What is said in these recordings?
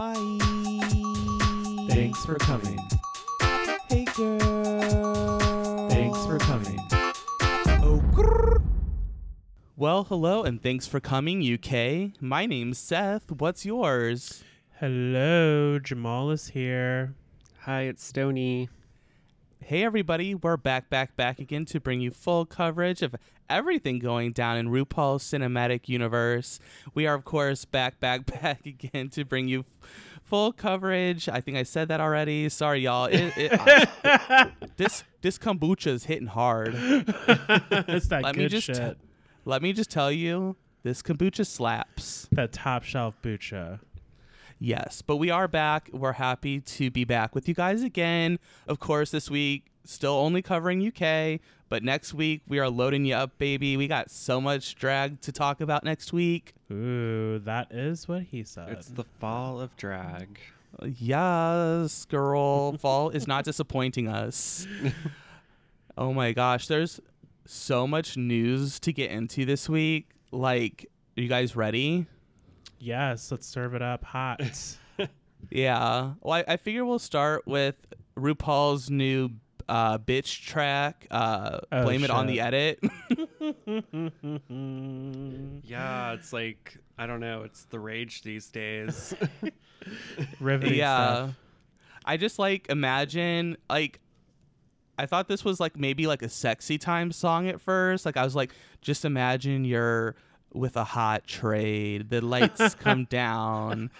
Hi. Thanks for coming. Hey, girl. Thanks for coming. Oh, grrr. Well, hello and thanks for coming, UK. My name's Seth. What's yours? Hello, Jamal is here. Hi, it's Stony. Hey, everybody. We're back, back, back again to bring you full coverage of everything going down in RuPaul's cinematic universe. We are, of course, back, back, back again to bring you full coverage. I think I said that already. Sorry, y'all. It, it, I- this this kombucha is hitting hard. it's that Let good me just shit. Let me just tell you, this kombucha slaps. that top shelf bucha. Yes, but we are back. We're happy to be back with you guys again. Of course, this week still only covering UK, but next week we are loading you up, baby. We got so much drag to talk about next week. Ooh, that is what he said. It's the fall of drag. Yes, girl. Fall is not disappointing us. oh my gosh, there's so much news to get into this week. Like, are you guys ready? Yes, let's serve it up hot. Yeah. Well, I, I figure we'll start with RuPaul's new uh, bitch track. Uh, Oh, blame it on the edit. Yeah, it's like I don't know. It's the rage these days. Riveting yeah. stuff. I just like imagine like I thought this was like maybe like a sexy time song at first. Like I was like, just imagine you're with a hot trade. The lights come down.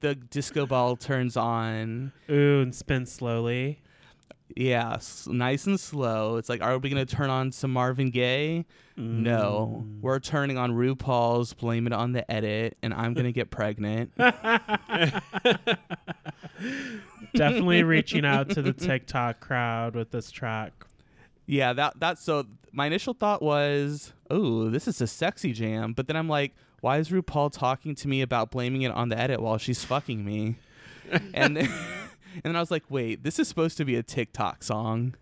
The disco ball turns on. Ooh, and spins slowly. Yeah, s- nice and slow. It's like, are we gonna turn on some Marvin Gaye? No, Mm. we're turning on RuPaul's "Blame It on the Edit," and I'm gonna get pregnant. Definitely reaching out to the TikTok crowd with this track. Yeah, that that's so. My initial thought was, oh, this is a sexy jam, but then I'm like, why is RuPaul talking to me about blaming it on the edit while she's fucking me? and then, and then I was like, wait, this is supposed to be a TikTok song.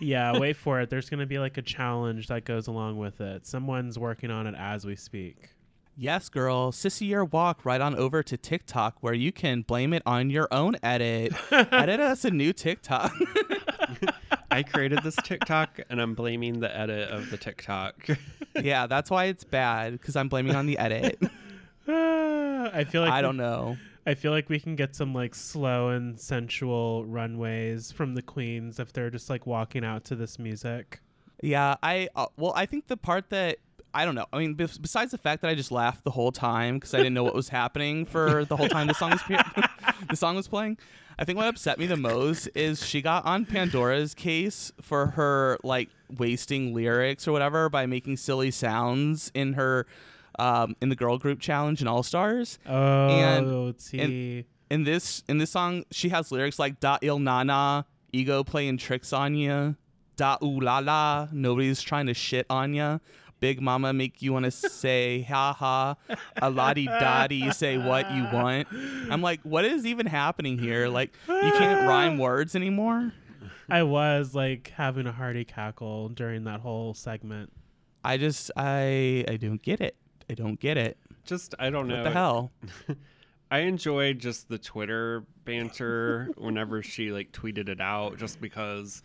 Yeah, wait for it. There's going to be like a challenge that goes along with it. Someone's working on it as we speak. Yes, girl. Sissy your walk right on over to TikTok where you can blame it on your own edit. edit us a new TikTok. I created this TikTok, and I'm blaming the edit of the TikTok. yeah, that's why it's bad because I'm blaming on the edit. I feel like I don't know. I feel like we can get some like slow and sensual runways from the queens if they're just like walking out to this music. Yeah, I uh, well, I think the part that I don't know. I mean, bes- besides the fact that I just laughed the whole time because I didn't know what was happening for the whole time the song was pe- the song was playing. I think what upset me the most is she got on Pandora's case for her like wasting lyrics or whatever by making silly sounds in her um, in the girl group challenge in All Stars. Oh, see. in this in this song she has lyrics like da il nana ego playing tricks on ya da ooh la la nobody's trying to shit on ya big mama make you want to say ha ha a lottie dottie say what you want. I'm like what is even happening here? Like you can't rhyme words anymore? I was like having a hearty cackle during that whole segment. i just i i don't get it. I don't get it. Just I don't know. what the hell? I enjoyed just the Twitter banter whenever she like tweeted it out, just because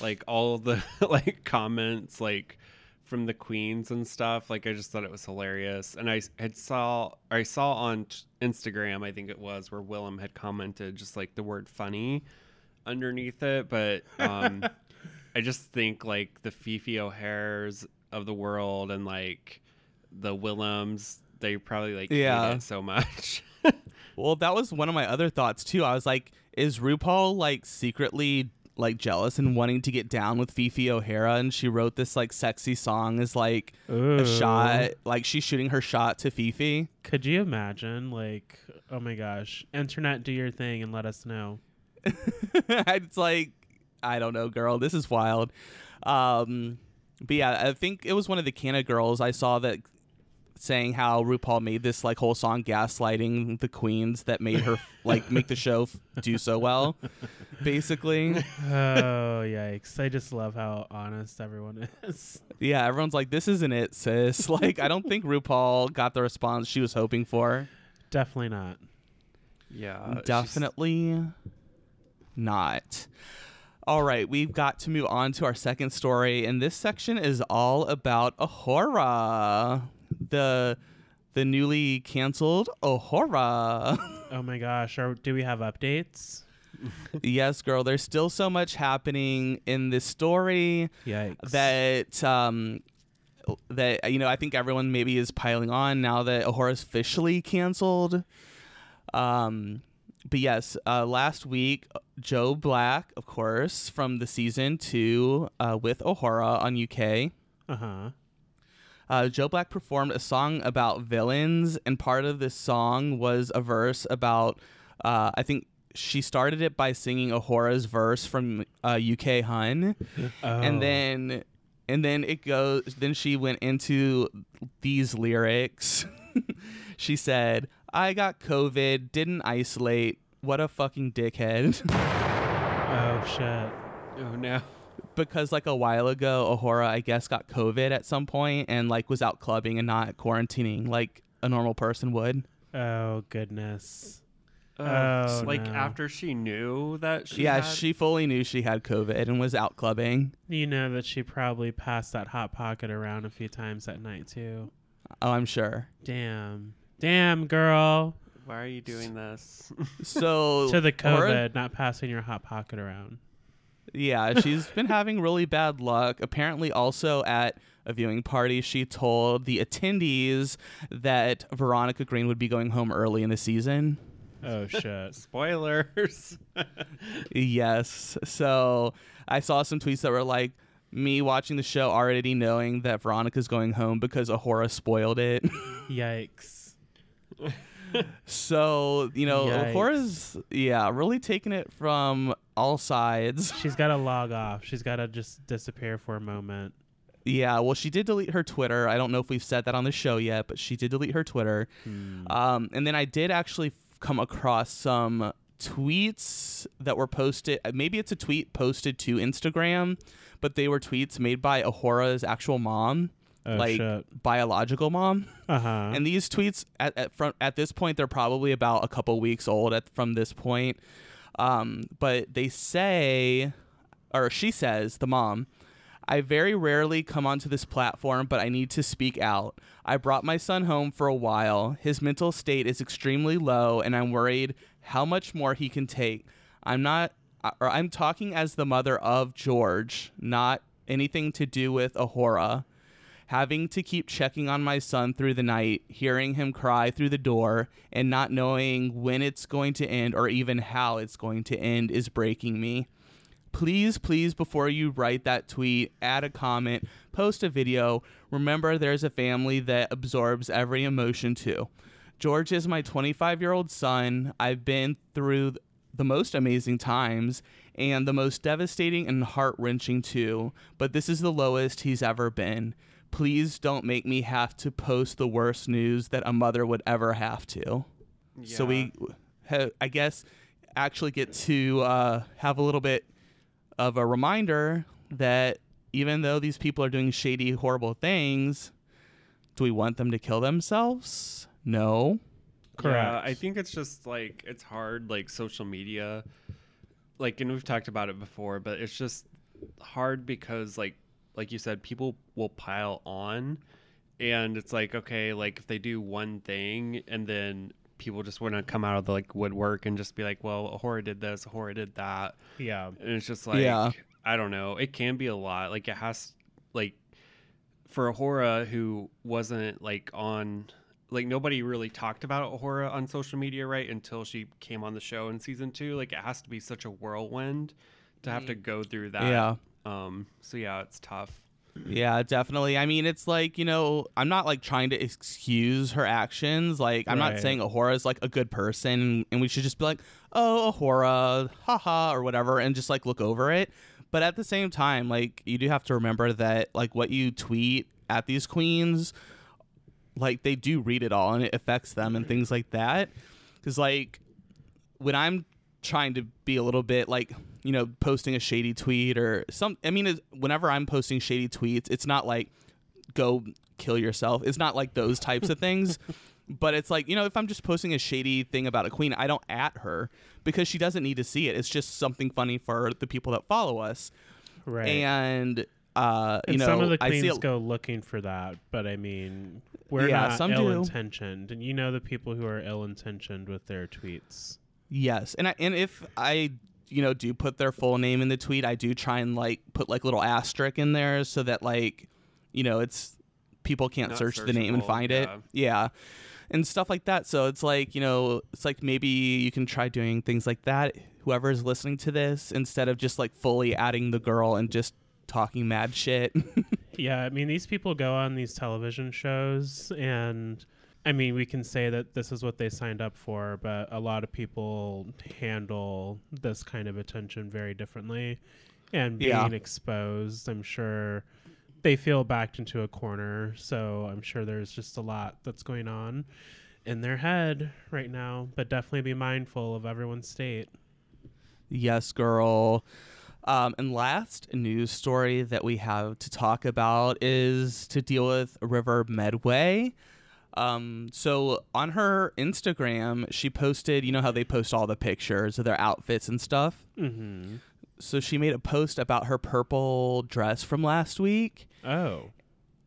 like all the like comments like from the queens and stuff. Like I just thought it was hilarious, and I had saw I saw on t- Instagram I think it was where Willam had commented just like the word funny underneath it, but um, I just think like the Fifi O'Hare's of the world and like the Willams. They probably like Yeah. hate it so much. Well, that was one of my other thoughts too. I was like, is RuPaul like secretly like jealous and wanting to get down with Fifi O'Hara and she wrote this like sexy song as like Ooh. a shot, like she's shooting her shot to Fifi. Could you imagine? Like, oh my gosh, internet, do your thing and let us know. it's like I don't know, girl. This is wild. Um, but yeah, I think it was one of the Canna girls I saw that saying how RuPaul made this like whole song gaslighting the queens that made her like make the show f- do so well. Basically, oh yikes! I just love how honest everyone is. yeah, everyone's like, "This isn't it, sis." Like, I don't think RuPaul got the response she was hoping for. Definitely not. Yeah, she's- Definitely not. All right, we've got to move on to our second story, and this section is all about A'Whora, the the newly canceled A'Whora. Oh my gosh. Are, do we have updates? yes, girl, there's still so much happening in this story Yikes. that um that you know I think everyone maybe is piling on now that A'Whora's officially canceled. Um, but yes, uh, last week Joe Black, of course, from the season two uh, with A'Whora on UK. Uh huh. Uh, Joe Black performed a song about villains, and part of this song was a verse about. Uh, I think she started it by singing A'Whora's verse from uh, UK Hun, Oh. and then and then it goes. Then she went into these lyrics. she said, "I got COVID, didn't isolate. What a fucking dickhead." Oh shit. Oh no. Because like a while ago, A'Whora I guess got COVID at some point and like was out clubbing and not quarantining like a normal person would. Oh goodness. Uh, Oh, like no. after she knew that she yeah, had- she fully knew she had COVID and was out clubbing. You know that she probably passed that hot pocket around a few times at night too. Oh, I'm sure. Damn. Damn, girl. Why are you doing this? So to the A'Whora- COVID, not passing your hot pocket around. Yeah, she's been having really bad luck. Apparently, also at a viewing party, she told the attendees that Veronica Green would be going home early in the season. Oh shit. Spoilers. Yes. So I saw some tweets that were like, me watching the show already knowing that Veronica's going home because A'Whora spoiled it. Yikes. so, you know, Yikes. A'Whora's, yeah, really taking it from all sides. She's got to log off. She's got to just disappear for a moment. Yeah, well, she did delete her Twitter. I don't know if we've said that on the show yet, but she did delete her Twitter. Hmm. Um, and then I did actually f- come across some tweets that were posted. uh, Maybe it's a tweet posted to Instagram, but they were tweets made by A'Whora's actual mom, Oh like shit. biological mom. Uh huh. And these tweets at at, front, at this point they're probably about a couple weeks old at from this point. Um, but they say, or she says, the mom. I very rarely come onto this platform, but I need to speak out. I brought my son home for a while. His mental state is extremely low, and I'm worried how much more he can take. I'm not, or I'm talking as the mother of George, not anything to do with A'Whora having to keep checking on my son through the night, hearing him cry through the door, and not knowing when it's going to end or even how it's going to end is breaking me. Please, please, before you write that tweet, add a comment, post a video. Remember, there's a family that absorbs every emotion too. George is my 25 year old son. I've been through the most amazing times and the most devastating and heart wrenching too, but this is the lowest he's ever been. Please don't make me have to post the worst news that a mother would ever have to. So we, ha- I guess, actually get to uh, have a little bit of a reminder that even though these people are doing shady, horrible things, do we want them to kill themselves? No. Yeah, I think it's just like it's hard, like social media, like, and we've talked about it before, but it's just hard because, like, like you said, people will pile on, and it's like, okay, like if they do one thing, and then people just want to come out of the like woodwork and just be like, well, A'Whora did this, A'Whora did that, Yeah. and it's just like, Yeah. I don't know, it can be a lot. Like it has, like, for A'Whora who wasn't like on like nobody really talked about A'Whora on social media right until she came on the show in season two. Like it has to be such a whirlwind to have to go through that. Yeah. Um. So yeah, it's tough. Yeah, definitely. I mean, it's like, you know, I'm not like trying to excuse her actions. Like, I'm not Right. saying A'Whora is like a good person and we should just be like, oh, A'Whora, haha, or whatever, and just like look over it. But at the same time, like, you do have to remember that, like, what you tweet at these queens, like, they do read it all and it affects them and things like that. Because, like, when I'm trying to be a little bit like you know posting a shady tweet or some i mean it's, whenever i'm posting shady tweets it's not like go kill yourself it's not like those types of things But it's like, you know, if I'm just posting a shady thing about a queen, I don't at her because she doesn't need to see it. It's just something funny for the people that follow us. Right. And uh, you and know, some of the queens go looking for that, but I mean, we're Yeah, not some do. ill-intentioned, and you know the people who are ill-intentioned with their tweets. Yes, and I, and if I you know do put their full name in the tweet, I do try and like put like little asterisk in there so that like you know it's people can't Not search the name and searchable, find it. yeah. Yeah. And stuff like that. So it's like, you know, it's like maybe you can try doing things like that. Whoever's listening to this, instead of just like fully adding the girl and just talking mad shit. Yeah, I mean, these people go on these television shows, and I mean, we can say that this is what they signed up for, but a lot of people handle this kind of attention very differently. And being Yeah. exposed, I'm sure they feel backed into a corner. So I'm sure there's just a lot that's going on in their head right now, but definitely be mindful of everyone's state. Yes, girl. Um, and last news story that we have to talk about is to deal with River Medway. Um, so on her Instagram, she posted, you know how they post all the pictures of their outfits and stuff. Mm-hmm. So she made a post about her purple dress from last week. Oh.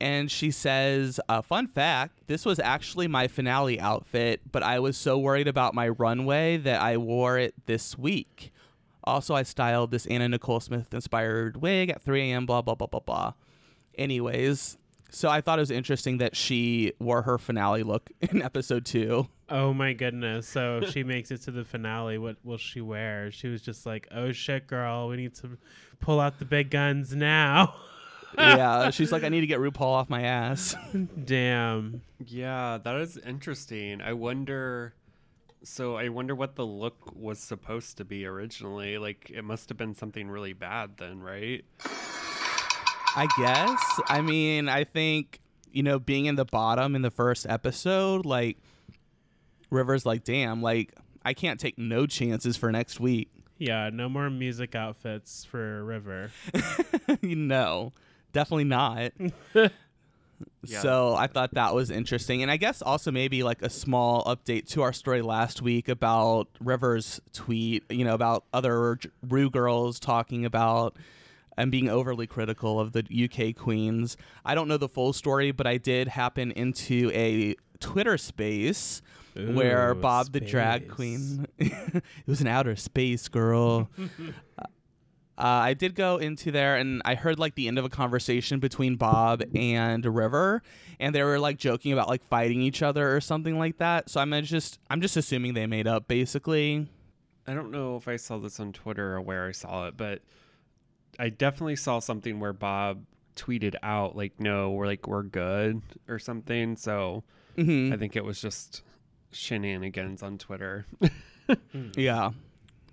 And she says, uh, fun fact, this was actually my finale outfit, but I was so worried about my runway that I wore it this week. Also, I styled this Anna Nicole Smith inspired wig at 3 a.m., blah, blah, blah, blah, blah. Anyways, so I thought it was interesting that she wore her finale look in episode two. Oh my goodness. So if she makes it to the finale, what will she wear? She was just like, oh shit, girl, we need to pull out the big guns now. yeah, she's like, I need to get RuPaul off my ass. Damn. Yeah, that is interesting. I wonder. So I wonder what the look was supposed to be originally. Like it must have been something really bad then, right? I guess. I mean, I think, you know, being in the bottom in the first episode, like, River's like, damn, like, I can't take no chances for next week. Yeah, no more music outfits for River. no, definitely not. Yeah. So I thought that was interesting. And I guess also maybe like a small update to our story last week about River's tweet, you know, about other J- Rue girls talking about and being overly critical of the UK queens. I don't know the full story, but I did happen into a Twitter space where Ooh, Bob the drag queen it was an outer space girl. uh, I did go into there and I heard like the end of a conversation between Bob and River, and they were like joking about like fighting each other or something like that. So I'm just I'm just assuming they made up basically. I don't know if I saw this on Twitter or where I saw it, but I definitely saw something where Bob tweeted out like, "No, we're like we're good" or something. So hmm I think it was just shenanigans on Twitter. Yeah,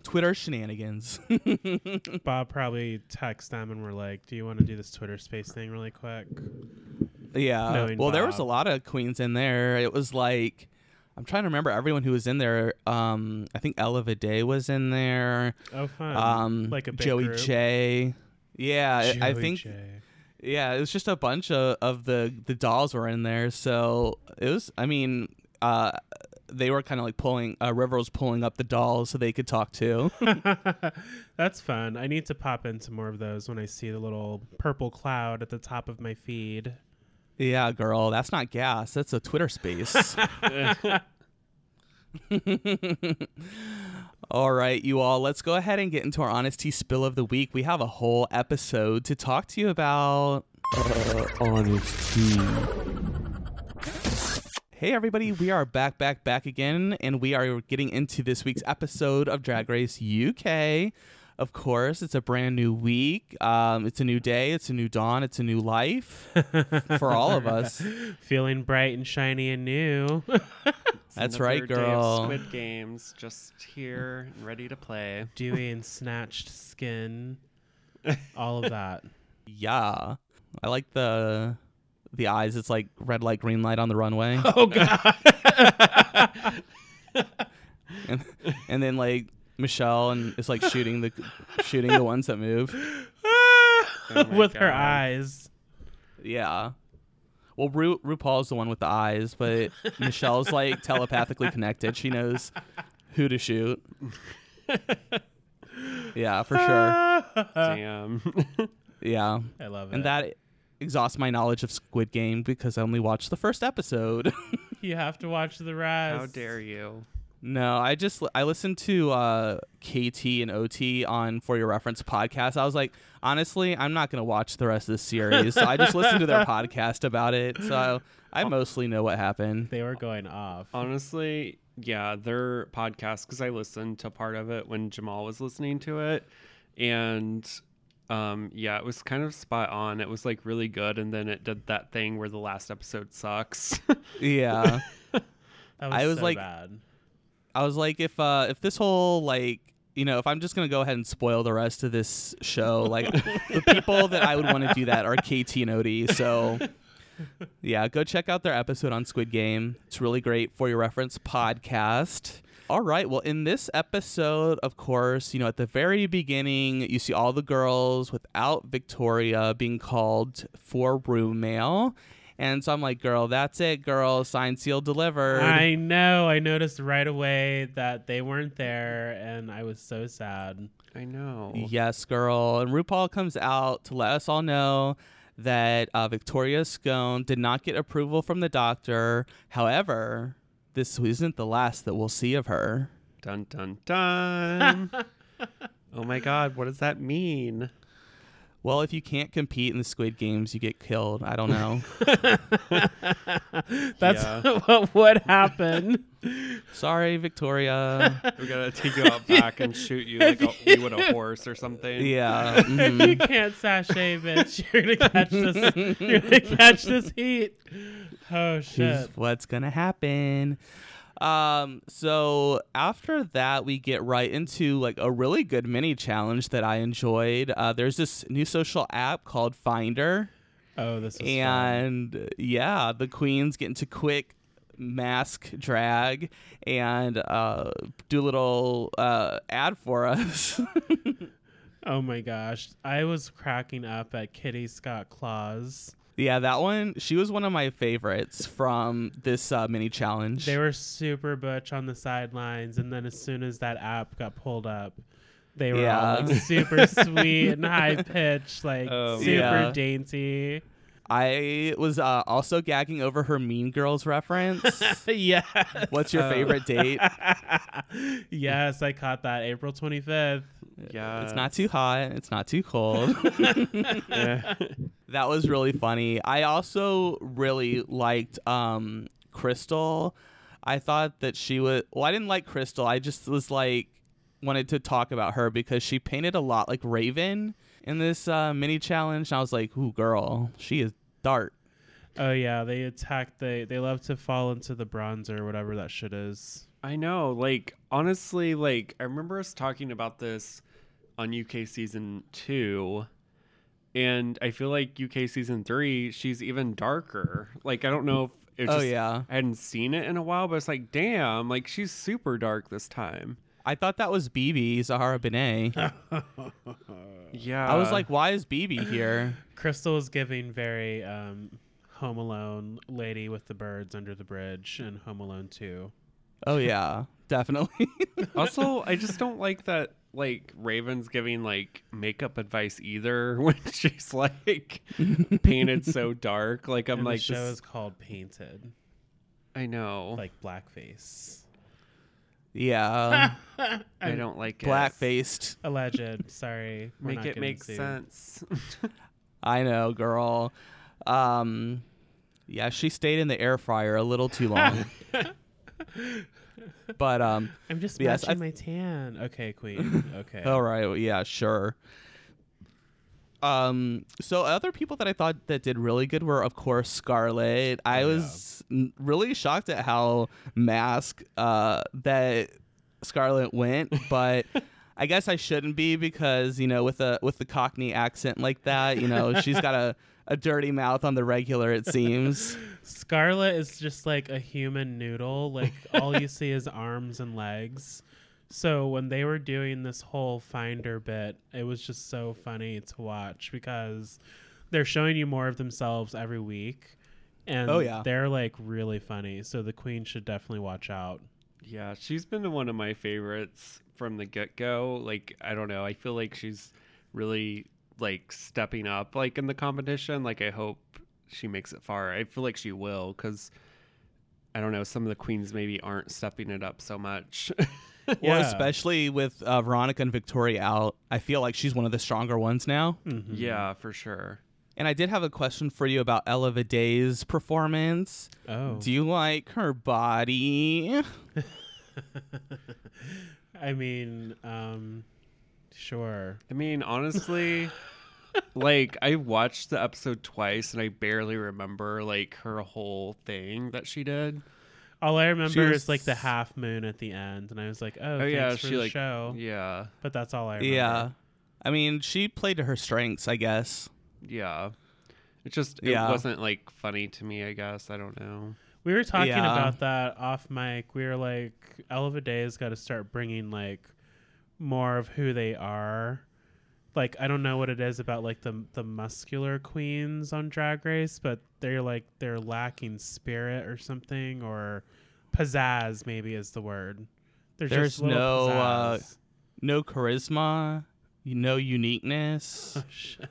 Twitter shenanigans. Bob probably texted them and were like, Do you want to do this Twitter space thing really quick? yeah. Knowing Well, there was a lot of queens in there. It was like. I'm trying to remember everyone who was in there. Um, I think Ella Vaday was in there. Oh, fun. Um, like a big Joey group. J. Yeah, I- I think J. Yeah, it was just a bunch of, of the the dolls were in there. So it was. I mean, uh, they were kind of like pulling. Uh, River was pulling up the dolls so they could talk too. That's fun. I need to pop into more of those when I see the little purple cloud at the top of my feed. Yeah, girl, that's not gas. That's a Twitter space. all right, you all. Let's go ahead and get into our honesty spill of the week. We have a whole episode to talk to you about. Uh, honesty. Hey everybody, we are back, back, back again, and we are getting into this week's episode of Drag Race UK. Of course, it's a brand new week. Um, it's a new day. It's a new dawn. It's a new life for all of us. Feeling bright and shiny and new. That's another right, day of girl. Squid Games just here and ready to play. Dewy and snatched skin. All of that. Yeah, I like the the eyes. It's like red light, green light on the runway, Oh, God. and, and then like Michelle and is like shooting the shooting the ones that move. Oh my With her eyes. Yeah. Well, Ru- RuPaul's the one with the eyes, but Michelle's like telepathically connected. She knows who to shoot. yeah, for sure. Damn. Yeah, I love it. and that exhausts my knowledge of Squid Game because I only watched the first episode. you have to watch the rest. How dare you? No, I just I listened to uh, KT and OT on For Your Reference podcast. I was like, honestly, I'm not gonna watch the rest of the series. so I just listened to their podcast about it. So I mostly know what happened. They were going off. Honestly, yeah, their podcast because I listened to part of it when Jamal was listening to it, and um, yeah, it was kind of spot on. It was like really good, and then it did that thing where the last episode sucks. Yeah, That was I was so like- bad. I was like, if uh, if this whole like you know, if I'm just gonna go ahead and spoil the rest of this show, like the people that I would want to do that are KT and OT. So yeah, go check out their episode on Squid Game. It's really great for your reference podcast. All right. Well, in this episode, of course, you know, at the very beginning, you see all the girls without Victoria being called for room mail. And so I'm like, girl, that's it, girl. Sign, sealed, delivered. I know. I noticed right away that they weren't there, and I was so sad. I know. Yes, girl. And RuPaul comes out to let us all know that uh, Victoria Scone did not get approval from the doctor. However, this isn't the last that we'll see of her. Dun dun dun. oh my god, what does that mean? Well, if you can't compete in the Squid Games, you get killed. I don't know. That's Yeah. what would happen. Sorry, Victoria. We gotta take you out back and shoot you like a, you would a horse or something. Yeah. if mhm. you can't sashay, bitch, you're gonna catch this. You're gonna catch this heat. Oh Here's shit! what's gonna happen. Um, so after that, we get right into like a really good mini challenge that I enjoyed. Uh, there's this new social app called Finder, Oh, this is and uh, yeah, the queens get into quick mask drag and uh, do a little uh, ad for us. Oh my gosh, I was cracking up at Kitty Scott Claus. Yeah, that one. She was one of my favorites from this uh, mini challenge. They were super butch on the sidelines, and then as soon as that app got pulled up, they were Yeah. all like super sweet and high pitched, like Oh, super Yeah. dainty. I was uh, also gagging over her Mean Girls reference. yeah. What's your Oh. favorite date? yes, I caught that April 25th. Yeah. It's not too hot. It's not too cold. Yeah. That was really funny. I also really liked um, Krystal. I thought that she was. Well, I didn't like Krystal. I just was like wanted to talk about her because she painted a lot like Raven in this uh, mini challenge. And I was like, "Ooh, girl, she is dark." Oh yeah, they attack. They they love to fall into the bronzer, or whatever that shit is. I know. Like honestly, like I remember us talking about this on UK season two, and I feel like UK season three, she's even darker. Like I don't know if it Oh just, yeah, I hadn't seen it in a while, but it's like, damn, like she's super dark this time. I thought that was BeBe Zahara Benet. Yeah, I was like, "Why is BeBe here?" Krystal is giving very um, Home Alone lady with the birds under the bridge and Home Alone 2. Oh yeah, definitely. also, I just don't like that. Like Raven's giving like makeup advice either when she's like painted so dark. Like I'm and like, the show this- is called Painted, I know. like blackface. yeah, I don't like it. black faced. Alleged. Sorry. we're Make not it make sued. sense. I know, girl. Um, yeah, she stayed in the air fryer a little too long. But um, I'm just Yes, matching I- my tan. Okay, Queen. Okay. all right, well, yeah, sure. Um, so other people that I thought that did really good were, of course, Scarlett. I yeah. was n- really shocked at how mask uh that Scarlett went, but. I guess I shouldn't be because you know with a with the Cockney accent like that, you know she's got a, a dirty mouth on the regular. It seems. Scarlett is just like a human noodle. Like all you see is arms and legs. So when they were doing this whole finder bit, it was just so funny to watch because they're showing you more of themselves every week. and Oh, yeah. they're like really funny. So the queen should definitely watch out. Yeah, she's been one of my favorites from the get go. Like, I don't know. I feel like she's really like stepping up like in the competition. Like, I hope she makes it far. I feel like she will because I don't know. Some of the queens maybe aren't stepping it up so much. Well, especially with uh, Veronica and Victoria out, I feel like she's one of the stronger ones now. Mhm. yeah, for sure. And I did have a question for you about Ella Vaday's performance. Oh. Do you like her body? I mean, um, sure. I mean, honestly, like I watched the episode twice and I barely remember like her whole thing that she did. All I remember was- is like the half moon at the end, and I was like, "Oh, Oh yeah, for she the like show." yeah, But that's all I remember. Yeah. I mean, she played to her strengths, I guess. yeah. It just it Yeah. wasn't like funny to me. I guess I don't know. We were talking Yeah. about that off mic. We were like, Ella Vaday's got to start bringing like more of who they are. Like I don't know what it is about like the the muscular queens on Drag Race, but they're like they're lacking spirit or something or pizzazz maybe is the word. They're There's just no, uh. No charisma, no uniqueness, Oh,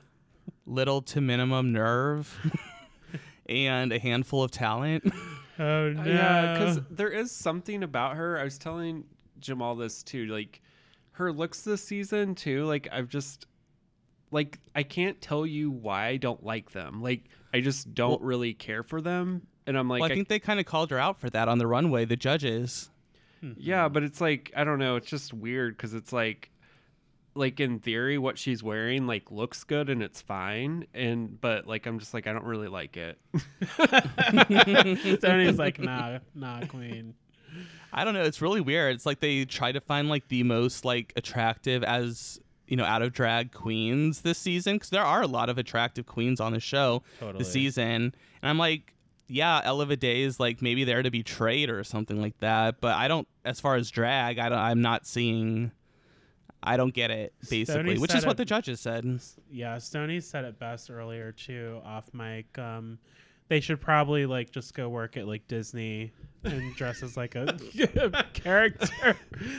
little to minimum nerve, and a handful of talent. Oh no! Uh, Yeah, because there is something about her. I was telling Jamal this too. Like her looks this season too. Like I've just like I can't tell you why I don't like them. Like I just don't really care for them. And I'm like, well, I I- think they kind of called her out for that on the runway, the judges. Hmm. yeah, but it's like I don't know. It's just weird because it's like, like in theory, what she's wearing like looks good and it's fine. And but like I'm just like I don't really like it. Tony's like, nah, nah, queen. I don't know. It's really weird. It's like they try to find like the most like attractive as you know out of drag queens this season because there are a lot of attractive queens on the show Totally. this season, and I'm like, yeah, Ella Day is like maybe there to be trade or something like that, but I don't. As far as drag, I don't. I'm not seeing. I don't get it basically, Stoney which is what it- the judges said. Yeah, Stony said it best earlier too, off mic. Um, they should probably like just go work at like Disney and dress as like a character.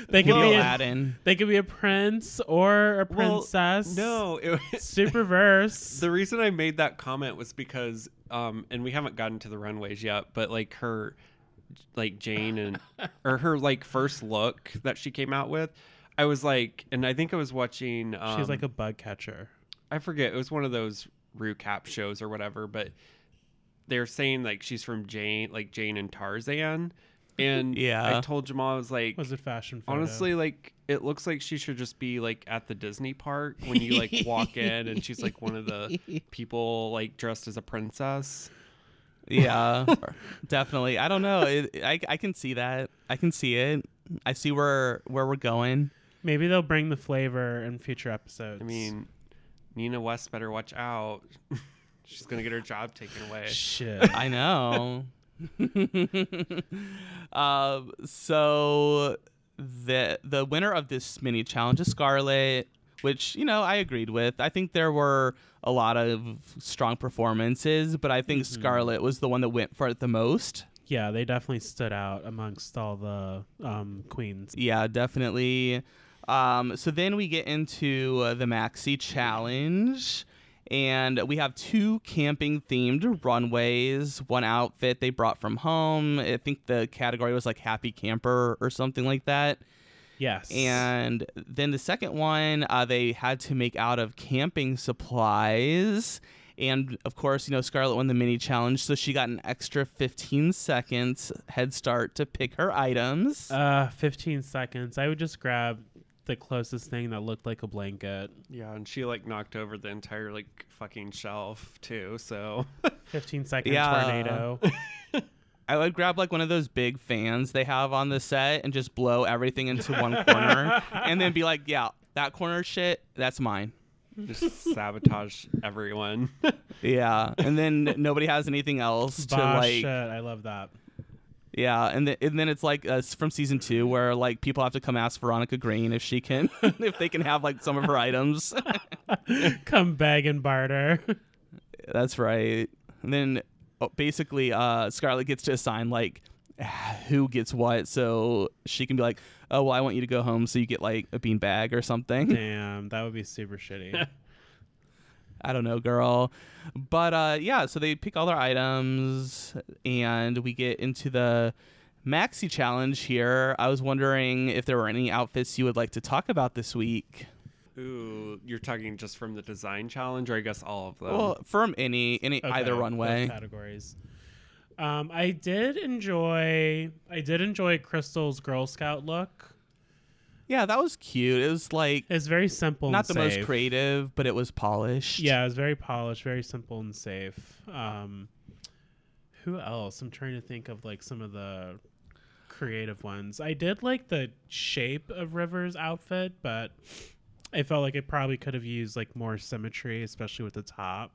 They could Well, be a, Aladdin. they could be a prince or a Well, princess. No, it, super verse. The reason I made that comment was because, um, and we haven't gotten to the runways yet, but like her, like Jane and, or her like first look that she came out with, I was like, and I think I was watching. Um, She's like a bug catcher. I forget. It was one of those recap shows or whatever, but they're saying like she's from Jane, like Jane and Tarzan, and Yeah. I told Jamal I was like, Was it fashion? Photo? Honestly, like it looks like she should just be like at the Disney park when you like walk in and she's like one of the people like dressed as a princess. Yeah, definitely. I don't know. It, I I can see that. I can see it. I see where where we're going. maybe they'll bring the flavor in future episodes. I mean, Nina West better watch out. she's gonna get her job taken away. shit. I know. um, so the the winner of this mini challenge is Scarlett, which you know I agreed with. I think there were a lot of strong performances, but I think Scarlett was the one that went for it the most. yeah, they definitely stood out amongst all the um, queens. Yeah, definitely. Um, so then we get into uh, the Maxi Challenge, and we have two camping themed runways. One outfit they brought from home. I think the category was like Happy Camper or something like that. Yes. And then the second one, uh, they had to make out of camping supplies. And of course, you know, Scarlett won the mini challenge, so she got an extra 15 seconds head start to pick her items. Uh, 15 seconds. I would just grab the closest thing that looked like a blanket. Yeah, and she like knocked over the entire like fucking shelf too. So 15 second Yeah. tornado. I would grab like one of those big fans they have on the set and just blow everything into one corner and then be like, yeah, that corner shit, that's mine. just sabotage everyone. Yeah. And then nobody has anything else to like shit. I love that. Yeah, and, th- and then it's like uh, from season 2 where like people have to come ask Veronica Green if she can if they can have like some of her items. Come beg and barter. That's right. And then oh, basically uh, Scarlett gets to assign like who gets what, so she can be like, oh well, I want you to go home, so you get like a bean bag or something. Damn, that would be super shitty. I don't know, girl. But uh, yeah, so they pick all their items, and we get into the maxi challenge here. I was wondering if there were any outfits you would like to talk about this week. Ooh, you're talking just from the design challenge, or I guess all of them. Well, from any any Okay, either both runway. categories. Um, I did enjoy. I did enjoy Krystal's Girl Scout look. Yeah, that was cute. It was like It's very simple. not the and most creative, but it was polished. Yeah, it was very polished, very simple and safe. Um, who else? I'm trying to think of like some of the creative ones. I did like the shape of River's outfit, but I felt like it probably could have used like more symmetry, especially with the top.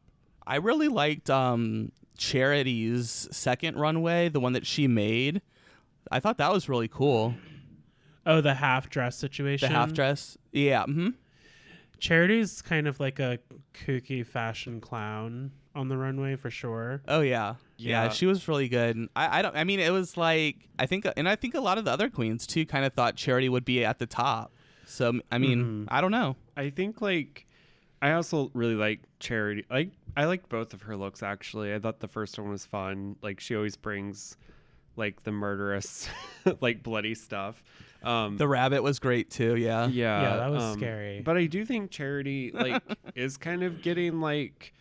I really liked um Charity's second runway, the one that she made. I thought that was really cool. Oh, the half dress situation. The half dress. Yeah. hmm Charity's kind of like a kooky fashion clown on the runway for sure. Oh yeah. yeah. Yeah. she was really good. I, I don't. I mean, it was like I think, and I think a lot of the other queens too kind of thought Charity would be at the top. So I mean, Mhm. I don't know. I think like I also really like Charity. Like I like both of her looks actually. I thought the first one was fun. Like she always brings like the murderous, like bloody stuff. Um, The rabbit was great too. Yeah. yeah, Yeah, that was um, scary. But I do think Charity like is kind of getting like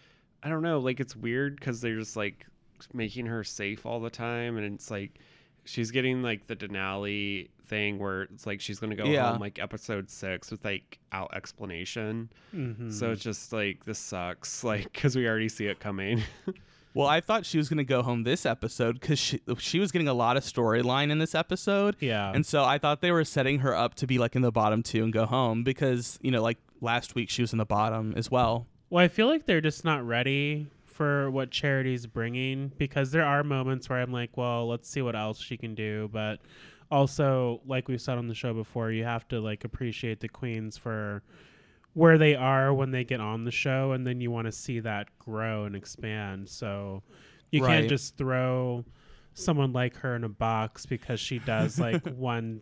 I don't know, like it's weird because they're just like making her safe all the time, and it's like she's getting like the Denali thing where it's like she's gonna go Yeah. home like episode six with like out explanation. Mhm. So it's just like this sucks, like because we already see it coming. Well, I thought she was gonna go home this episode because she she was getting a lot of storyline in this episode. yeah, And so I thought they were setting her up to be like in the bottom two and go home because, you know, like last week she was in the bottom as well. Well, I feel like they're just not ready for what Charity's bringing because there are moments where I'm like, well, let's see what else she can do. But also, like we've said on the show before, you have to like appreciate the queens for where they are when they get on the show, and then you want to see that grow and expand. So you Right. can't just throw someone like her in a box because she does like one,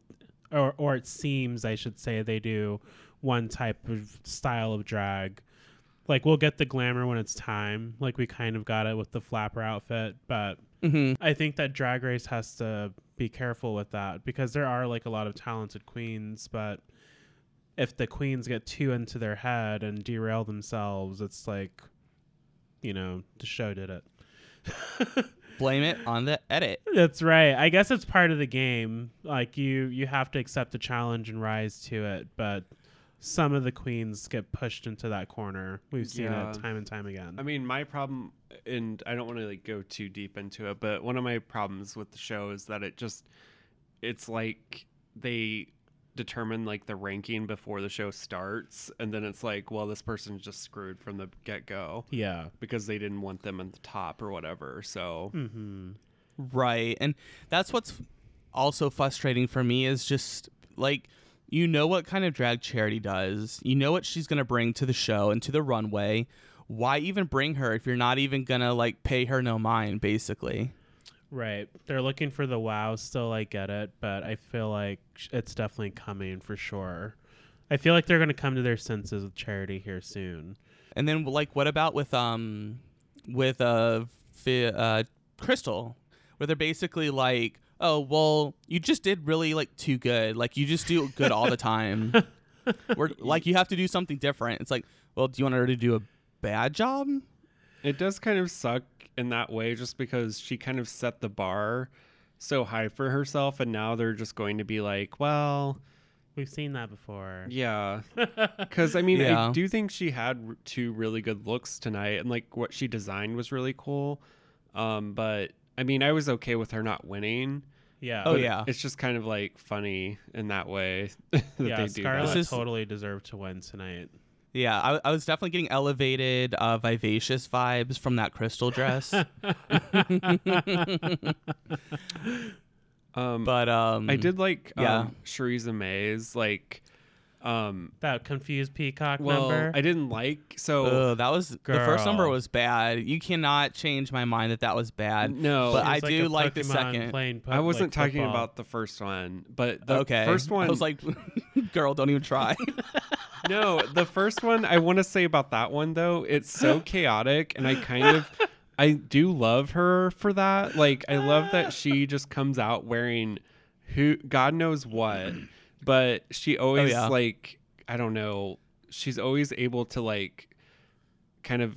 or or it seems I should say they do one type of style of drag like we'll get the glamour when it's time like we kind of got it with the flapper outfit but hmm i think that drag race has to be careful with that because there are like a lot of talented queens but if the queens get too into their head and derail themselves it's like you know the show did it. Blame it on the edit. that's right. I guess it's part of the game. Like you you have to accept the challenge and rise to it but some of the queens get pushed into that corner. We've seen Yeah. it time and time again. I mean, my problem, and I don't want to like go too deep into it, but one of my problems with the show is that it just, it's like they determine like the ranking before the show starts, and then it's like, well, this person's just screwed from the get go yeah because they didn't want them at the top or whatever. So mm-hmm Right. And that's what's also frustrating for me is just like you know what kind of drag charity does. You know what she's going to bring to the show and to the runway. Why even bring her if you're not even going to like pay her no mind basically? Right. They're looking for the wow still, I get it, but I feel like sh- it's definitely coming for sure. I feel like they're going to come to their senses with charity here soon. And then like what about with um with uh, fi- uh Krystal where they're basically like, "Oh, well, you just did really like too good. Like you just do good all the time." We're like you have to do something different. It's like, "Well, do you want her to do a bad job?" it does kind of suck in that way, just because she kind of set the bar so high for herself, and now they're just going to be like, well. We've seen that before. Yeah, because I mean, Yeah. I do think she had r- two really good looks tonight, and like what she designed was really cool. Um, but I mean, I was okay with her not winning. Yeah. Oh, yeah. it's just kind of like funny in that way that yeah, they do Scarlett that. Totally deserved to win tonight. Yeah, I, I was definitely getting elevated, uh, vivacious vibes from that crystal dress. Um, but um, I did like yeah. um, Mays. Like, Um, That confused peacock well, number. I didn't like so. Ugh, that was the first number was bad. You cannot change my mind that that was bad. no, but I was do a like the second. playing po- I wasn't like talking football. about the first one, but the okay, first one I was like, girl, don't even try. no, the first one I want to say about that one though, it's so chaotic and I kind of I do love her for that. Like I love that she just comes out wearing who God knows what, but she oh, always yeah. like I don't know, she's always able to like kind of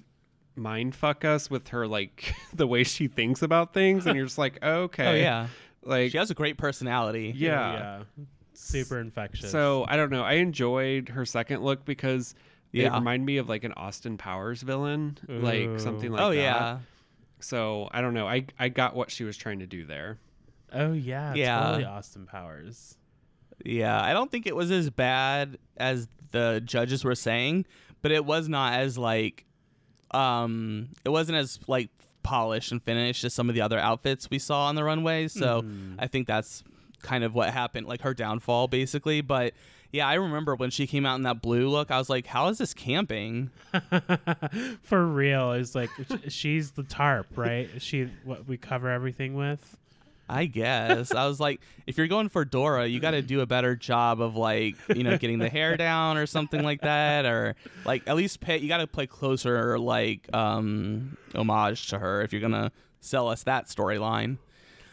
mind fuck us with her like the way she thinks about things and you're just like, oh, okay. oh yeah, Like she has a great personality. yeah. yeah, super infectious. So I don't know. I enjoyed her second look because it Yeah. reminded me of like an Austin Powers villain, like something like that. oh that. yeah, So I don't know. I I got what she was trying to do there. oh yeah, Yeah. totally Austin Powers. Yeah. I don't think it was as bad as the judges were saying, but it was not as like, um, it wasn't as like polished and finished as some of the other outfits we saw on the runway. So Mhm. I think that's kind of what happened, like her downfall, basically. But yeah, I remember when she came out in that blue look, I was like, how is this camping? For real, It's like she's the tarp, right? She what we cover everything with. I guess. I was like, if you're going for Dora, you got to do a better job of like, you know, getting the hair down or something like that, or like at least pay. You got to play closer, like, um, homage to her if you're gonna sell us that storyline.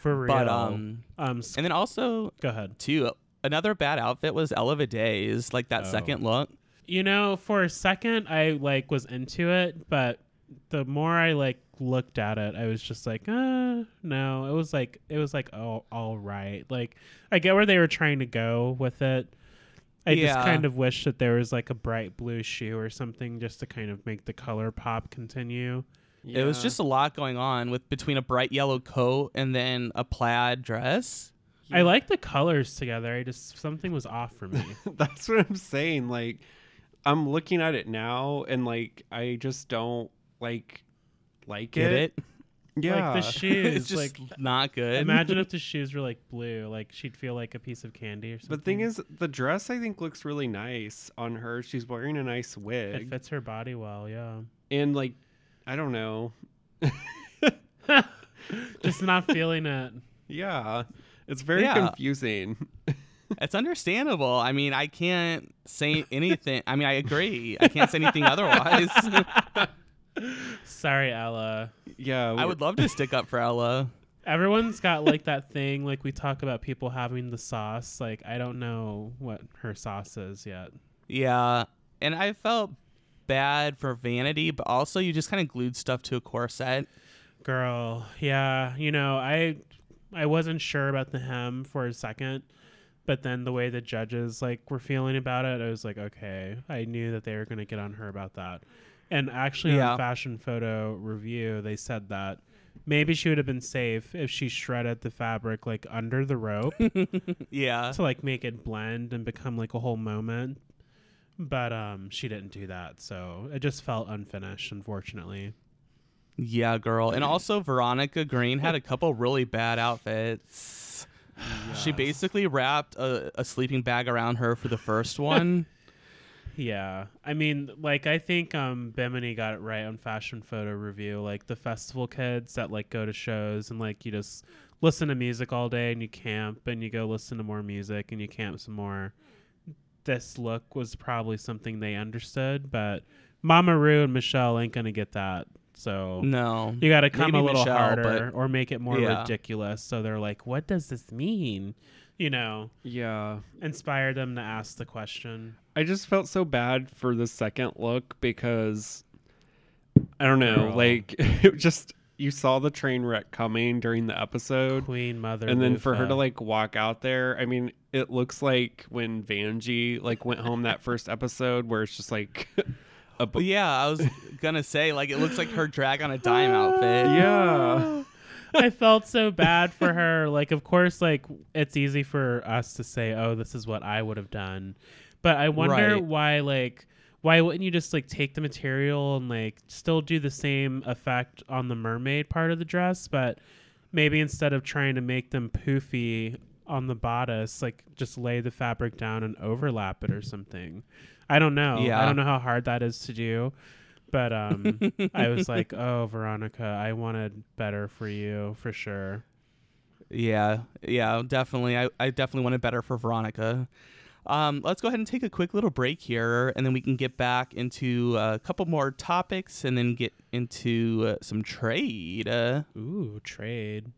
For real. But um, um, and then also go ahead. too, another bad outfit was Ella Vaday's, like that Oh. second look. You know, for a second, I like was into it, but the more I like looked at it, I was just like, uh, no. It was like it was like oh, all right. Like I get where they were trying to go with it. I just kind of wish that there was like a bright blue shoe or something just to kind of make the color pop continue. It was just a lot going on with between a bright yellow coat and then a plaid dress. I like the colors together. I just something was off for me. that's what I'm saying. Like I'm looking at it now and like I just don't like like Get it. it? Yeah. Like the shoes, it's just like not good. imagine if the shoes were like blue, like she'd feel like a piece of candy or something. the thing is, the dress I think looks really nice on her. She's wearing a nice wig. it fits her body well. Yeah. and like, I don't know. just not feeling it. Yeah, it's very Yeah. confusing. It's understandable. I mean, I can't say anything. I mean, I agree. I can't say anything otherwise. Sorry, Ella. yeah, I would love to stick up for Ella. Everyone's got like that thing, like we talk about people having the sauce. Like I don't know what her sauce is yet. Yeah. And I felt bad for Vanity, but also you just kind of glued stuff to a corset. Girl, yeah, you know, I I wasn't sure about the hem for a second, but then the way the judges like were feeling about it, I was like, okay, I knew that they were going to get on her about that. And actually Yeah. on fashion photo review, they said that maybe she would have been safe if she shredded the fabric like under the rope Yeah. to like make it blend and become like a whole moment. But um she didn't do that, so it just felt unfinished unfortunately. Yeah, girl. And also Veronica Green had a couple really bad outfits. She basically wrapped a, a sleeping bag around her for the first one. Yeah. I mean, like I think um Bimini got it right on fashion photo review. Like the festival kids that like go to shows and like you just listen to music all day and you camp and you go listen to more music and you camp some more. This look was probably something they understood, but Mama Ru and Michelle ain't gonna get that. So no. you got to come Maybe a little Michelle, harder or make it more Yeah. ridiculous. So they're like, "What does this mean?" You know, yeah. inspire them to ask the question. I just felt so bad for the second look because I don't know, Girl. like it just you saw the train wreck coming during the episode. Queen Mother, and then for her to like walk out there, I mean, it looks like when Vanjie like went home that first episode where it's just like a But yeah, I was gonna say like it looks like her drag on a dime outfit. yeah. I felt so bad for her. Like, of course, like it's easy for us to say, "Oh, this is what I would have done," but I wonder Right. why. Like, why wouldn't you just like take the material and like still do the same effect on the mermaid part of the dress, but maybe instead of trying to make them poofy on the bodice, like just lay the fabric down and overlap it or something. I don't know. Yeah. I don't know how hard that is to do. But um I was like, "Oh, Veronica, I wanted better for you for sure." Yeah, yeah, definitely. I, I definitely wanted better for Veronica. Um, let's go ahead and take a quick little break here, and then we can get back into a couple more topics, and then get into uh, some trade. Uh, Ooh, trade.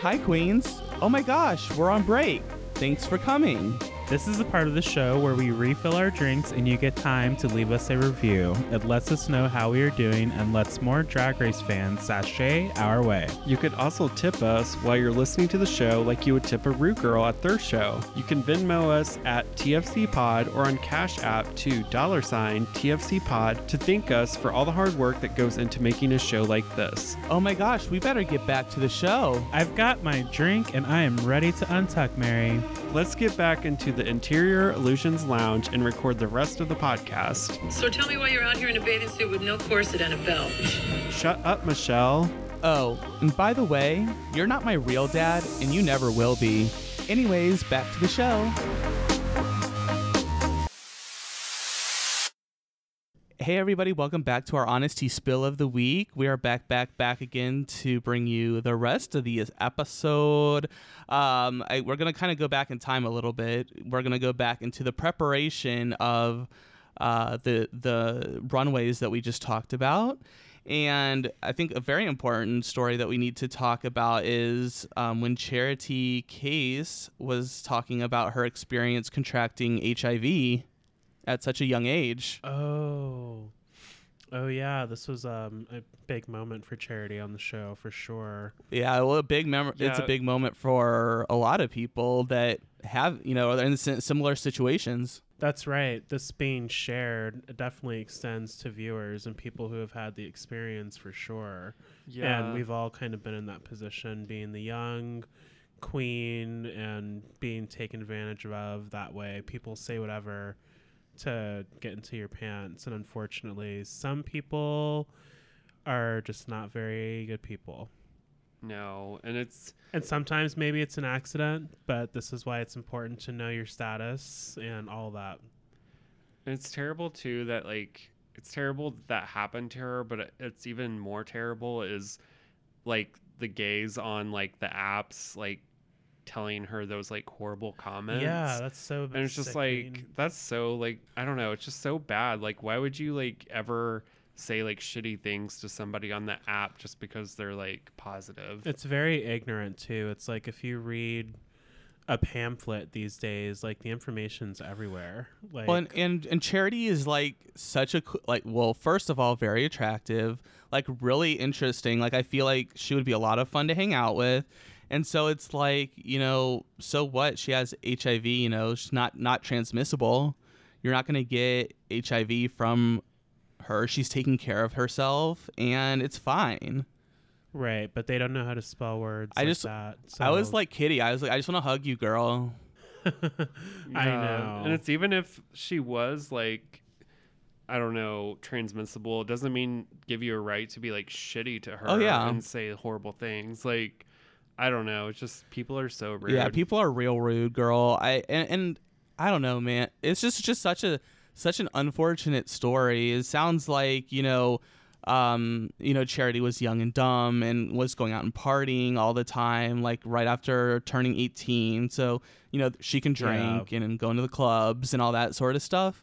hi, Queens. Oh my gosh, we're on break. Thanks for coming. This is the part of the show where we refill our drinks and you get time to leave us a review. It lets us know how we are doing and lets more Drag Race fans sashay our way. You could also tip us while you're listening to the show like you would tip a Ru Girl at their show. You can Venmo us at TFC Pod or on Cash App to dollar sign TFC Pod to thank us for all the hard work that goes into making a show like this. Oh my gosh, we better get back to the show. I've got my drink and I am ready to untuck Mary. Let's get back into the Interior Illusions Lounge and record the rest of the podcast. So tell me why you're out here in a bathing suit with no corset and a belt. Shut up, Michelle. Oh, and by the way, you're not my real dad, and you never will be. Anyways, back to the show. Hey everybody, welcome back to our honesty spill of the week. We are back, back, back again to bring you the rest of the episode. Um, I, we're gonna kind of go back in time a little bit. We're gonna go back into the preparation of uh, the the runways that we just talked about. And I think a very important story that we need to talk about is um, when Charity Kase was talking about her experience contracting HIV at such a young age. Oh. Oh yeah, this was um, a big moment for charity on the show for sure. Yeah, well, a big mem- It's a big moment for a lot of people that have, you know, are in similar situations. That's right. This being shared it definitely extends to viewers and people who have had the experience for sure. Yeah, And we've all kind of been in that position, being the young queen and being taken advantage of that way. People say whatever to get into your pants. And unfortunately, some people are just not very good people. no, and it's And sometimes maybe it's an accident, but this is why it's important to know your status and all that. And it's terrible too that like it's terrible that, that happened to her, but it's even more terrible is like the gays on like the apps like telling her those like horrible comments. Yeah, that's so. and it's just sickening. like that's so like I don't know, it's just so bad. Like why would you like ever say like shitty things to somebody on the app just because they're like positive? It's very ignorant too. It's like if you read a pamphlet these days, like the information's everywhere. Like Well, and, and and Charity is like such a co- like. Well, first of all, very attractive, like really interesting. Like I feel like she would be a lot of fun to hang out with. And so it's like you know, so what? She has HIV. You know, she's not not transmissible. You're not gonna get HIV from her. She's taking care of herself, and it's fine. right, but they don't know how to spell words. I like just- that. I was like Kitty. I was like, I just want to hug you, girl. I Yeah, know. And it's even if she was like I don't know, transmissible, it doesn't mean give you a right to be like shitty to oh, her Oh, yeah. and say horrible things. Like I don't know, it's just people are so rude. Yeah, people are real rude, girl. I and, and I don't know, man. It's just just such a such an unfortunate story. It sounds like you know, um, you know, Charity was young and dumb and was going out and partying all the time, like right after turning eighteen. So you know, she can drink and, and go into the clubs and all that sort of stuff.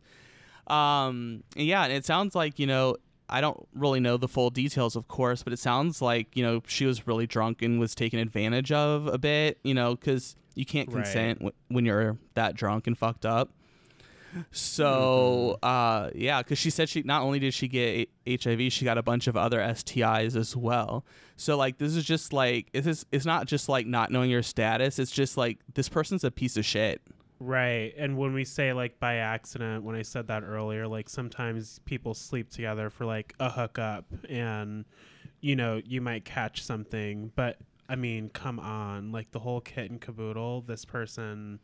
Um, and yeah, and it sounds like you know. I don't really know the full details, of course, but it sounds like you know she was really drunk and was taken advantage of a bit. You know, because you can't Right. consent w- when you're that drunk and fucked up. So, uh, yeah, because she said she not only did she get A- HIV, she got a bunch of other STIs as well. So, like, this is just like it's just, it's not just like not knowing your status. It's just like this person's a piece of shit. Right. And when we say like by accident, when I said that earlier, like sometimes people sleep together for like a hookup and you know, you might catch something, but I mean, come on, like the whole kit and caboodle, this person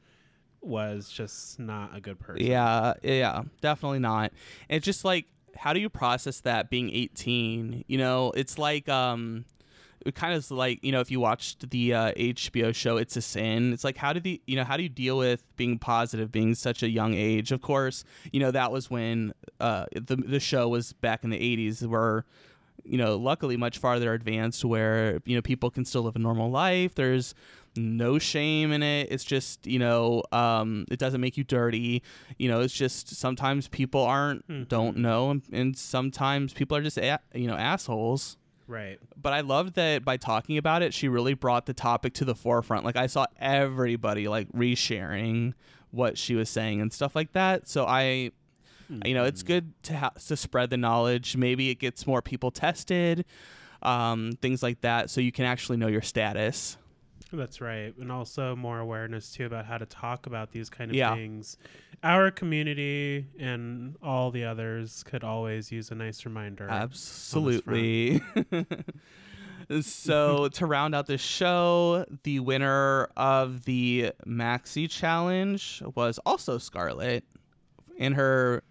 was just not a good person. Yeah, yeah, definitely not. It's just like, how do you process that being 18? You know, it's like, um, kind of like you know if you watched the uh, HBO show It's a Sin, it's like how do the you know how do you deal with being positive, being such a young age? Of course, you know that was when uh, the the show was back in the '80s, where you know luckily much farther advanced, where you know people can still live a normal life. There's no shame in it. It's just you know um, it doesn't make you dirty. You know it's just sometimes people aren't don't know, and, and sometimes people are just a- you know assholes Right. but I loved that by talking about it, she really brought the topic to the forefront. Like I saw everybody like resharing what she was saying and stuff like that. So I, you know, it's good to ha- to spread the knowledge. Maybe it gets more people tested, um, things like that, so you can actually know your status. That's right. And also more awareness too about how to talk about these kind of Yeah. things. Our community and all the others could always use a nice reminder. Absolutely. so to round out the show, the winner of the Maxi Challenge was also Scarlett in her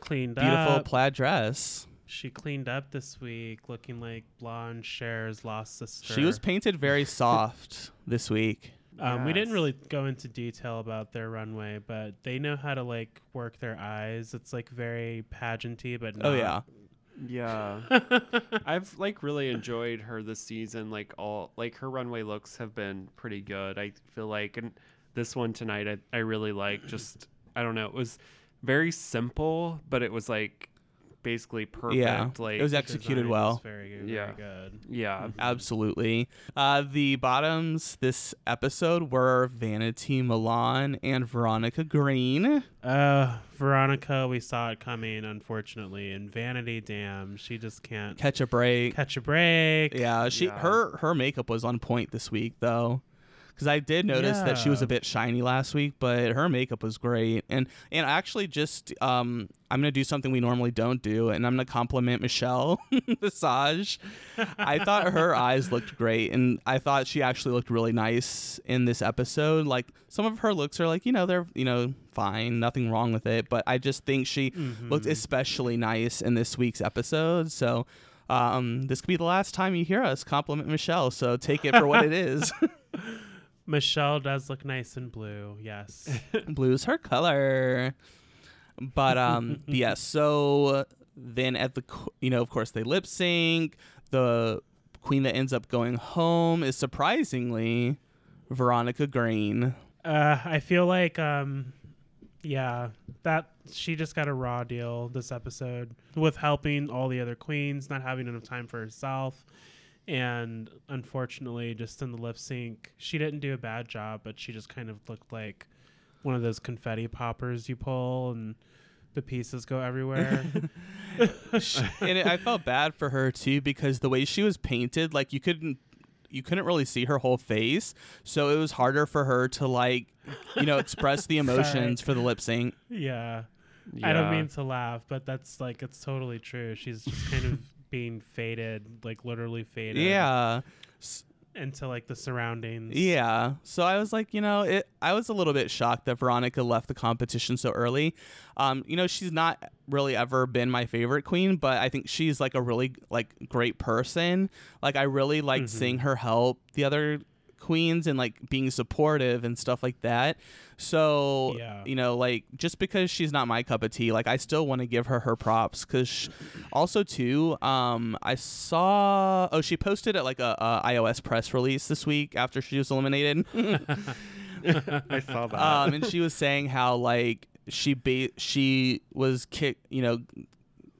Cleaned beautiful up. plaid dress. she cleaned up this week looking like blonde Cher's lost sister. She was painted very soft this week. Um, We didn't really go into detail about their runway, but they know how to like work their eyes. It's like very pageanty, but not. Oh yeah. Yeah. I've like really enjoyed her this season. Like all like her runway looks have been pretty good. I feel like and this one tonight I, I really like just I don't know, it was very simple, but it was like basically perfect. Yeah. Like It was executed well. is Very good. Yeah. Very good. yeah. Absolutely. Uh, the bottoms this episode were Vanity Milan and Veronica Green. Uh, Veronica, we saw it coming, unfortunately, and Vanity, damn, she just can't Catch a break. catch a break. Yeah, she Yeah. her her makeup was on point this week though. Cuz I did notice that she was a bit shiny last week, but her makeup was great. And and actually just um I'm going to do something we normally don't do and I'm going to compliment Michelle Visage. I thought her eyes looked great and I thought she actually looked really nice in this episode. Like some of her looks are like, you know, they're, you know, fine, nothing wrong with it, but I just think she looked especially nice in this week's episode. So um, this could be the last time you hear us compliment Michelle, so take it for what it is. Michelle does look nice in blue. Yes. Blue's her color. But um, yes. so then at the you know of course they lip sync. The queen that ends up going home is surprisingly Veronica Green. Uh, I feel like, um, yeah, that she just got a raw deal this episode with helping all the other queens, not having enough time for herself. And unfortunately, just in the lip sync, she didn't do a bad job, but she just kind of looked like one of those confetti poppers you pull and the pieces go everywhere. And it, I felt bad for her too because the way she was painted, like you couldn't you couldn't really see her whole face, so it was harder for her to like you know express the emotions for the lip sync. yeah. I don't mean to laugh, but that's like, it's totally true. She's just kind of being faded, like literally faded. Yeah. into like the surroundings. Yeah. So I was like, you know, it I was a little bit shocked that Veronica left the competition so early. Um, you know, she's not really ever been my favorite queen, but I think she's like a really like great person. Like I really liked seeing her help the other queens and like being supportive and stuff like that. So, Yeah. you know, like just because she's not my cup of tea, like I still want to give her her props cuz sh- also too, um I saw oh she posted at like a, a iOS press release this week after she was eliminated. I saw that. um and she was saying how like she ba- she was kicked, you know,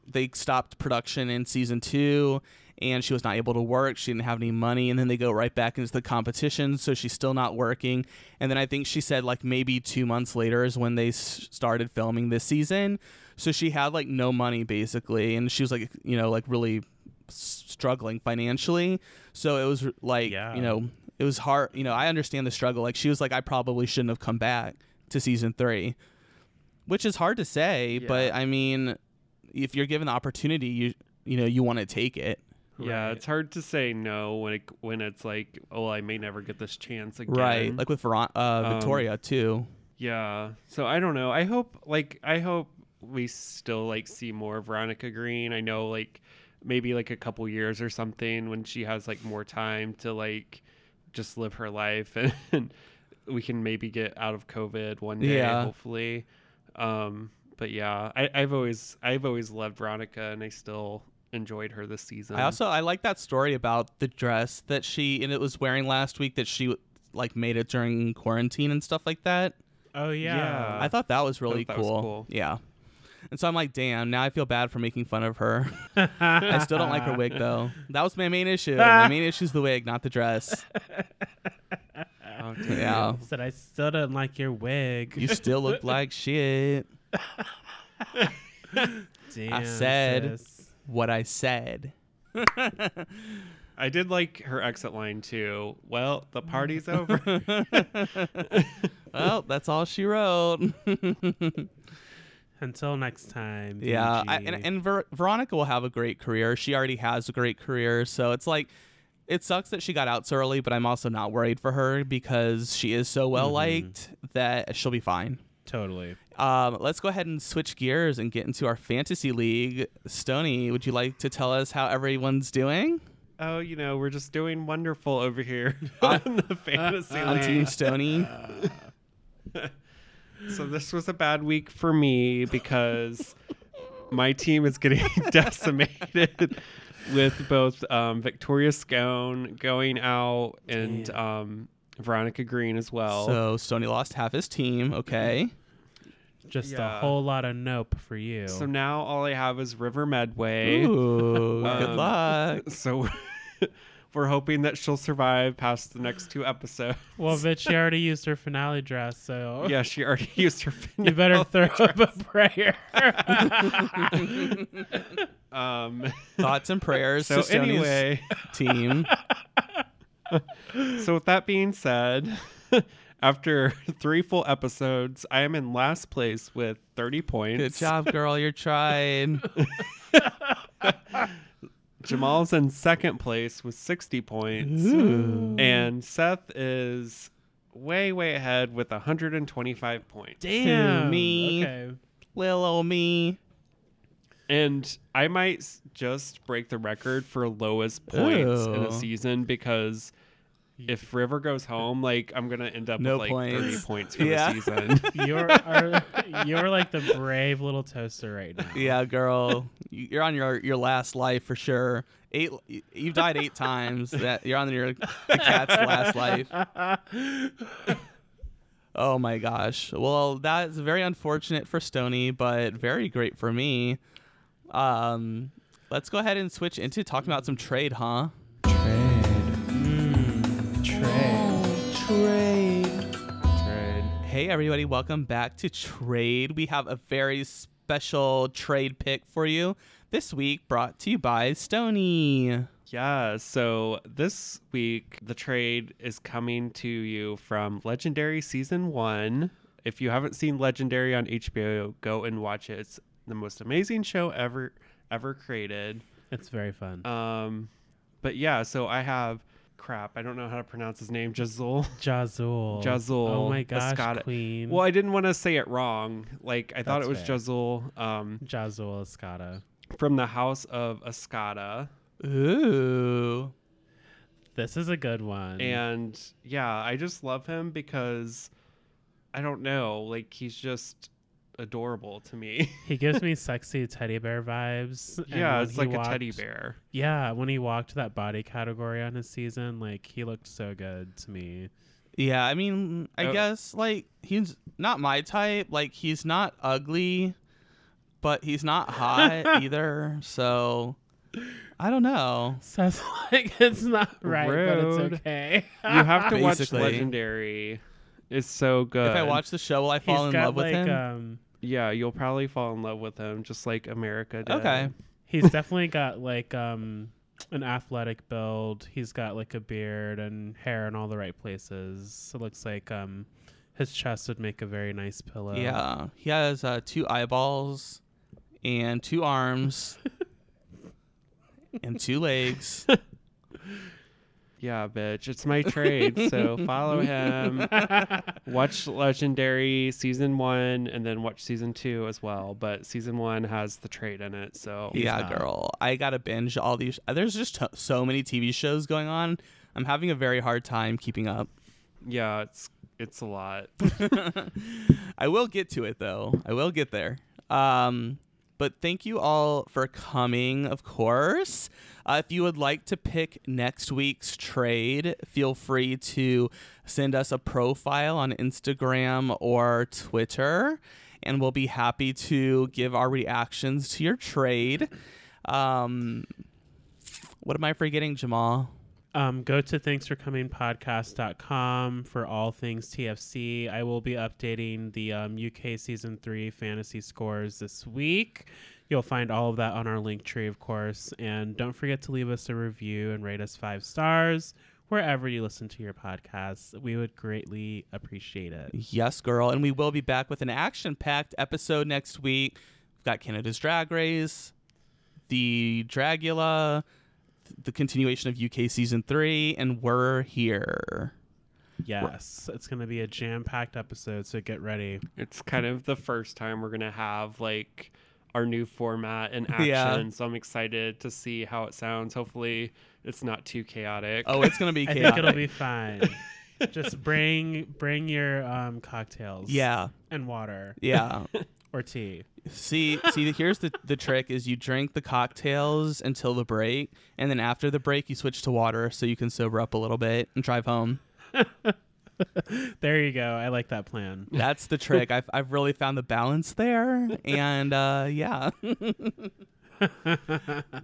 they stopped production in season 2 and she was not able to work. She didn't have any money, and then they go right back into the competition, so she's still not working. And then I think she said like maybe two months later is when they s- started filming this season. So she had like no money basically, and she was like you know like really struggling financially. So it was like Yeah. you know it was hard. You know I understand the struggle. Like she was like I probably shouldn't have come back to season three, which is hard to say, but I mean if you're given the opportunity, you you know you want to take it. Yeah, Right. it's hard to say no when it when it's like, oh, I may never get this chance again. Right, like with Veron- uh, Um, Victoria too. Yeah. So I don't know. I hope like I hope we still like see more Veronica Green. I know like maybe like a couple years or something when she has like more time to like just live her life and, we can maybe get out of COVID one day, Yeah. hopefully. Um, but yeah, I, I've always I've always loved Veronica, and I still enjoyed her this season. I also I like that story about the dress that she and it was wearing last week that she like made it during quarantine and stuff like that. Oh yeah. Yeah. I thought that was really that was cool. cool. Yeah. And so I'm like, damn, now I feel bad for making fun of her. I still don't like her wig though. That was my main issue. my main issue is the wig, not the dress. Oh, damn. Yeah. Said I still don't like your wig. You still look like shit. Damn, said- sis. What I said. I did like her exit line too. Well, the mm. party's over. Well, that's all she wrote. Until next time. Yeah, I, and, and Ver- Veronica will have a great career. She already has a great career, so it's like it sucks that she got out so early, but I'm also not worried for her because she is so well mm-hmm. liked that she'll be fine. Totally. Um, let's go ahead and switch gears and get into our fantasy league. Stony, would you like to tell us how everyone's doing oh, you know, we're just doing wonderful over here on the fantasy on league. Team Stony? So this was a bad week for me because my team is getting decimated with both um, Victoria Scone going out and um, Veronica Green as well. So Stony lost half his team. Okay. Just Yeah. a whole lot of nope for you. So now all I have is River Medway. Ooh, good Um, luck. So we're hoping that she'll survive past the next two episodes. well, Vitch she already used her finale dress, so Yeah, she already used her. you better throw up a prayer. Um, Thoughts and prayers so to Stony's anyway, team. So with that being said, after three full episodes, I am in last place with 30 points. Good job, girl. You're trying. Jamal's in second place with 60 points. And Seth is way, way ahead with 125 points. Damn. me? Okay. Little old me. And I might s- just break the record for lowest points in Ooh. a oh. season because if River goes home, like I'm gonna end up No with like 30 points. points for Yeah. the season. You're are, you're like the brave little toaster right now. Yeah, girl. You- You're on your your last life for sure. Eight. You've died eight times. That you're on your the cat's last life. Oh my gosh. Well, that's very unfortunate for Stony, but very great for me. Um, let's go ahead and switch into talking about some trade, huh? Hey, everybody, welcome back to Trade. We have a very special trade pick for you this week, brought to you by Stony. Yeah, so this week the trade is coming to you from Legendary Season 1. If you haven't seen Legendary on HBO, go and watch it. It's the most amazing show ever ever created. It's very fun. Um but yeah, so I have crap, I don't know how to pronounce his name, Jazul. Jazul. Jazul. Oh my gosh, Escada. queen. Well, I didn't want to say it wrong. Like I thought it was fair. Jazul um Jazul Escada. from the house of Escada. Ooh. This is a good one. And yeah, I just love him because I don't know, like he's just adorable to me. he gives me sexy teddy bear vibes. yeah, it's he like a teddy bear. Yeah, when he walked that body category on his season, like he looked so good to me. Yeah, I mean, I Oh. guess like he's not my type. Like he's not ugly, but he's not hot either. So I don't know. Sounds like it's not right, but it's okay. You have to watch Basically. Legendary. It's so good. If I watch the show, will I fall He's in got love with him? um yeah, you'll probably fall in love with him just like America did. okay. he's definitely got like um an athletic build. He's got like a beard and hair in all the right places. It looks like um his chest would make a very nice pillow. Yeah, he has uh, two eyeballs and two arms and two legs. Yeah, bitch. It's my trade. so follow him. watch Legendary season one and then watch season two as well. But season one has the trade in it. So yeah, not. girl. I gotta binge all these. There's just t- so many TV shows going on. I'm having a very hard time keeping up. yeah, it's it's a lot. I will get to it though. I will get there. Um, but thank you all for coming, of course. Uh, if you would like to pick next week's trade, feel free to send us a profile on Instagram or Twitter, and we'll be happy to give our reactions to your trade. Um, what am I forgetting, Jamal? Um, go to thanksforcomingpodcast.com for all things TFC. I will be updating the um, UK season three fantasy scores this week. You'll find all of that on our Linktree, of course. And don't forget to leave us a review and rate us five stars wherever you listen to your podcasts. We would greatly appreciate it. Yes, girl. And we will be back with an action packed episode next week. We've got Canada's Drag Race, the Dragula, the continuation of UK season three, and we're here. Yes, it's going to be a jam packed episode, so get ready. It's kind of the first time we're gonna have like our new format in action. Yeah. So I'm excited to see how it sounds. Hopefully it's not too chaotic. Oh, it's going to be I chaotic. think it'll be fine. Just bring bring your um, cocktails. yeah. and water Yeah. or tea. See, see, here's the, the trick is you drink the cocktails until the break, and then after the break, you switch to water so you can sober up a little bit and drive home. There you go. I like that plan. That's the trick. I've, I've really found the balance there. And uh, yeah,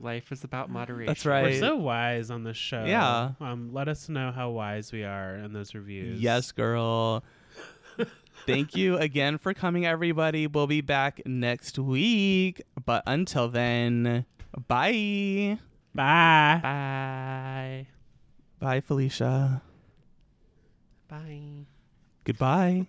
Life is about moderation. that's right. We're so wise on this show. Yeah. Um, let us know how wise we are in those reviews. Yes, girl. Thank you again for coming, everybody. We'll be back next week. But until then, bye. Bye. Bye. Bye, Felicia. Bye. Goodbye.